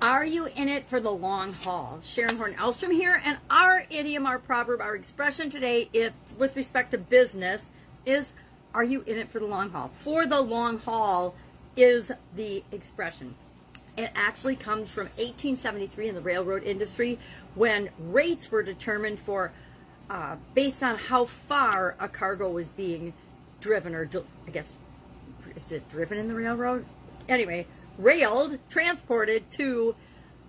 Are you in it for the long haul? Sharon Horn Elstrom here, and our idiom, our proverb, our expression today, if with respect to business, is are you in it for the long haul? For the long haul is the expression. It actually comes from 1873 in the railroad industry when rates were determined for uh, based on how far a cargo was being driven or I guess is it driven in the railroad? Anyway, railed, transported to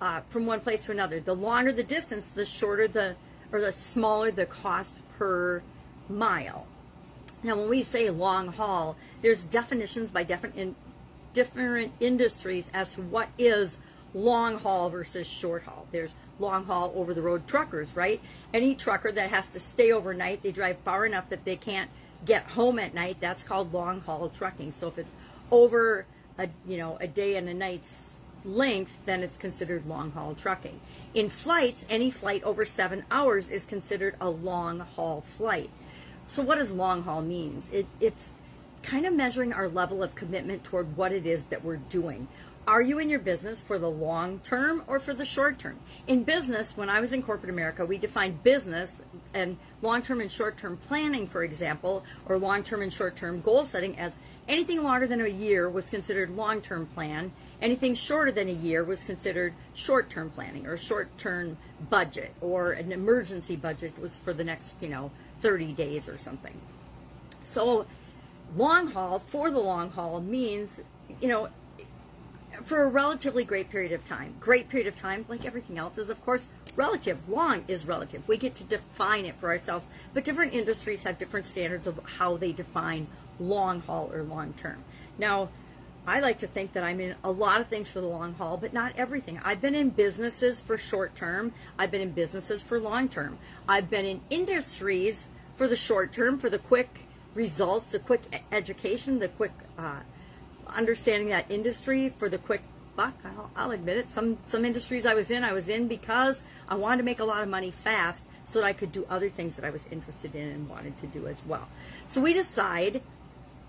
uh, from one place to another. The longer the distance, the shorter the or the smaller the cost per mile. Now, when we say long haul, there's definitions by different in, different industries as to what is long haul versus short haul. There's long haul over the road truckers, right? Any trucker that has to stay overnight, they drive far enough that they can't get home at night. That's called long haul trucking. So if it's over a you know a day and a night's length, then it's considered long haul trucking. In flights, any flight over seven hours is considered a long haul flight. So what does long haul means? It, it's kind of measuring our level of commitment toward what it is that we're doing. Are you in your business for the long term or for the short term? In business, when I was in corporate America, we defined business and long term and short term planning, for example, or long term and short term goal setting as anything longer than a year was considered long term plan. Anything shorter than a year was considered short term planning or short term budget or an emergency budget was for the next, you know, 30 days or something. So, long haul, for the long haul, means, you know, for a relatively great period of time. Great period of time, like everything else, is of course relative. Long is relative. We get to define it for ourselves, but different industries have different standards of how they define long haul or long term. Now, I like to think that I'm in a lot of things for the long haul, but not everything. I've been in businesses for short term. I've been in businesses for long term. I've been in industries for the short term, for the quick results, the quick education, the quick uh, understanding that industry for the quick buck. I'll, I'll, admit it. Some some industries I was in, I was in because I wanted to make a lot of money fast, so that I could do other things that I was interested in and wanted to do as well. So we decide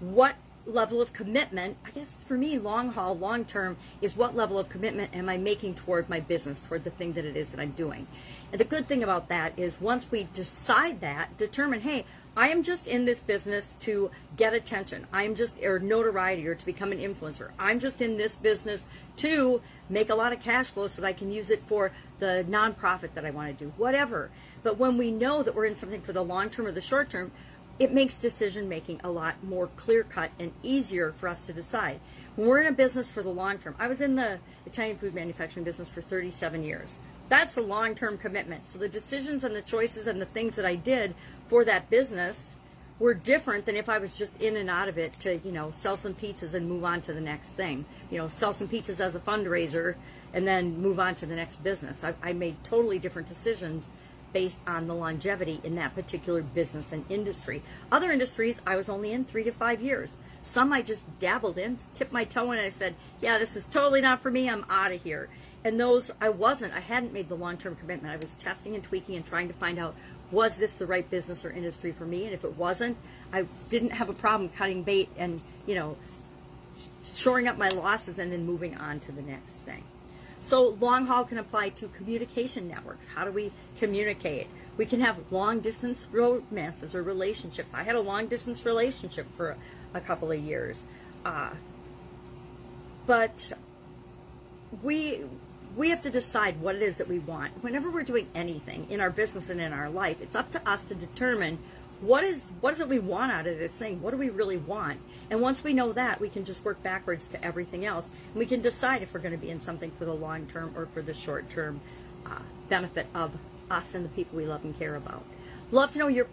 what level of commitment. I guess for me, long haul, long term is what level of commitment am I making toward my business, toward the thing that it is that I'm doing. And the good thing about that is once we decide that, determine, hey, I am just in this business to get attention. I'm just, or notoriety, or to become an influencer. I'm just in this business to make a lot of cash flow so that I can use it for the nonprofit that I want to do, whatever. But when we know that we're in something for the long term or the short term, it makes decision making a lot more clear cut and easier for us to decide. When we're in a business for the long term, I was in the Italian food manufacturing business for 37 years. That's a long term commitment. So the decisions and the choices and the things that I did for that business were different than if I was just in and out of it to, you know, sell some pizzas and move on to the next thing. You know, sell some pizzas as a fundraiser and then move on to the next business. I, I made totally different decisions based on the longevity in that particular business and industry. Other industries, I was only in three to five years. Some I just dabbled in, tipped my toe in, and I said, yeah, this is totally not for me. I'm out of here. And those, I wasn't, I hadn't made the long term commitment. I was testing and tweaking and trying to find out was this the right business or industry for me? And if it wasn't, I didn't have a problem cutting bait and, you know, shoring up my losses and then moving on to the next thing. So long haul can apply to communication networks. How do we communicate? We can have long distance romances or relationships. I had a long distance relationship for a couple of years. Uh, but we we have to decide what it is that we want. Whenever we're doing anything in our business and in our life, it's up to us to determine what is what is it we want out of this thing? What do we really want? And once we know that, we can just work backwards to everything else. And we can decide if we're going to be in something for the long term or for the short term uh, benefit of us and the people we love and care about. Love to know your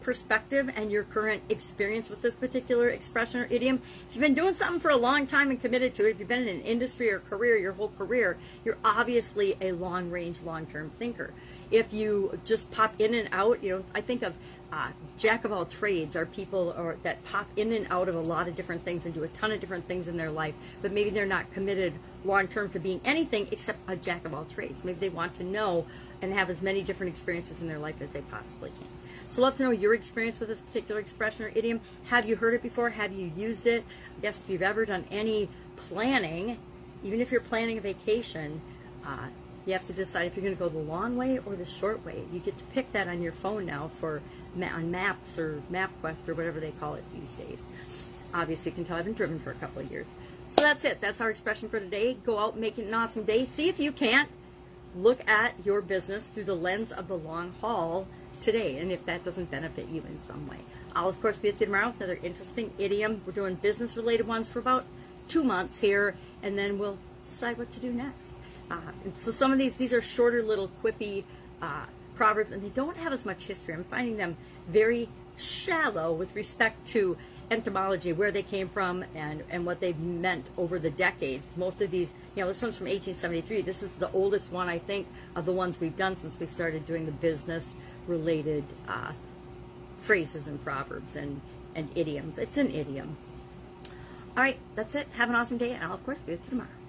perspective and your current experience with this particular expression or idiom. If you've been doing something for a long time and committed to it, if you've been in an industry or career your whole career, you're obviously a long range, long term thinker. If you just pop in and out, you know, I think of uh, jack of all trades are people or, that pop in and out of a lot of different things and do a ton of different things in their life, but maybe they're not committed long term to being anything except a jack of all trades. Maybe they want to know and have as many different experiences in their life as they possibly can. So love to know your experience with this particular expression or idiom. Have you heard it before? Have you used it? I guess if you've ever done any planning even if you're planning a vacation, uh, you have to decide if you're going to go the long way or the short way. You get to pick that on your phone now for on maps or MapQuest or whatever they call it these days. Obviously, you can tell I've been driven for a couple of years. So that's it. That's our expression for today. Go out, make it an awesome day. See if you can't look at your business through the lens of the long haul today, and if that doesn't benefit you in some way. I'll of course be with you tomorrow with another interesting idiom. We're doing business related ones for about two months here, and then we'll decide what to do next. Uh, and so some of these these are shorter little quippy uh, proverbs, and they don't have as much history. I'm finding them very shallow with respect to entomology, where they came from, and, and what they've meant over the decades. Most of these, you know, this one's from 1873. This is the oldest one, I think, of the ones we've done since we started doing the business related uh, phrases and proverbs and, and idioms. It's an idiom. All right, that's it. Have an awesome day, and I'll, of course, be with you tomorrow.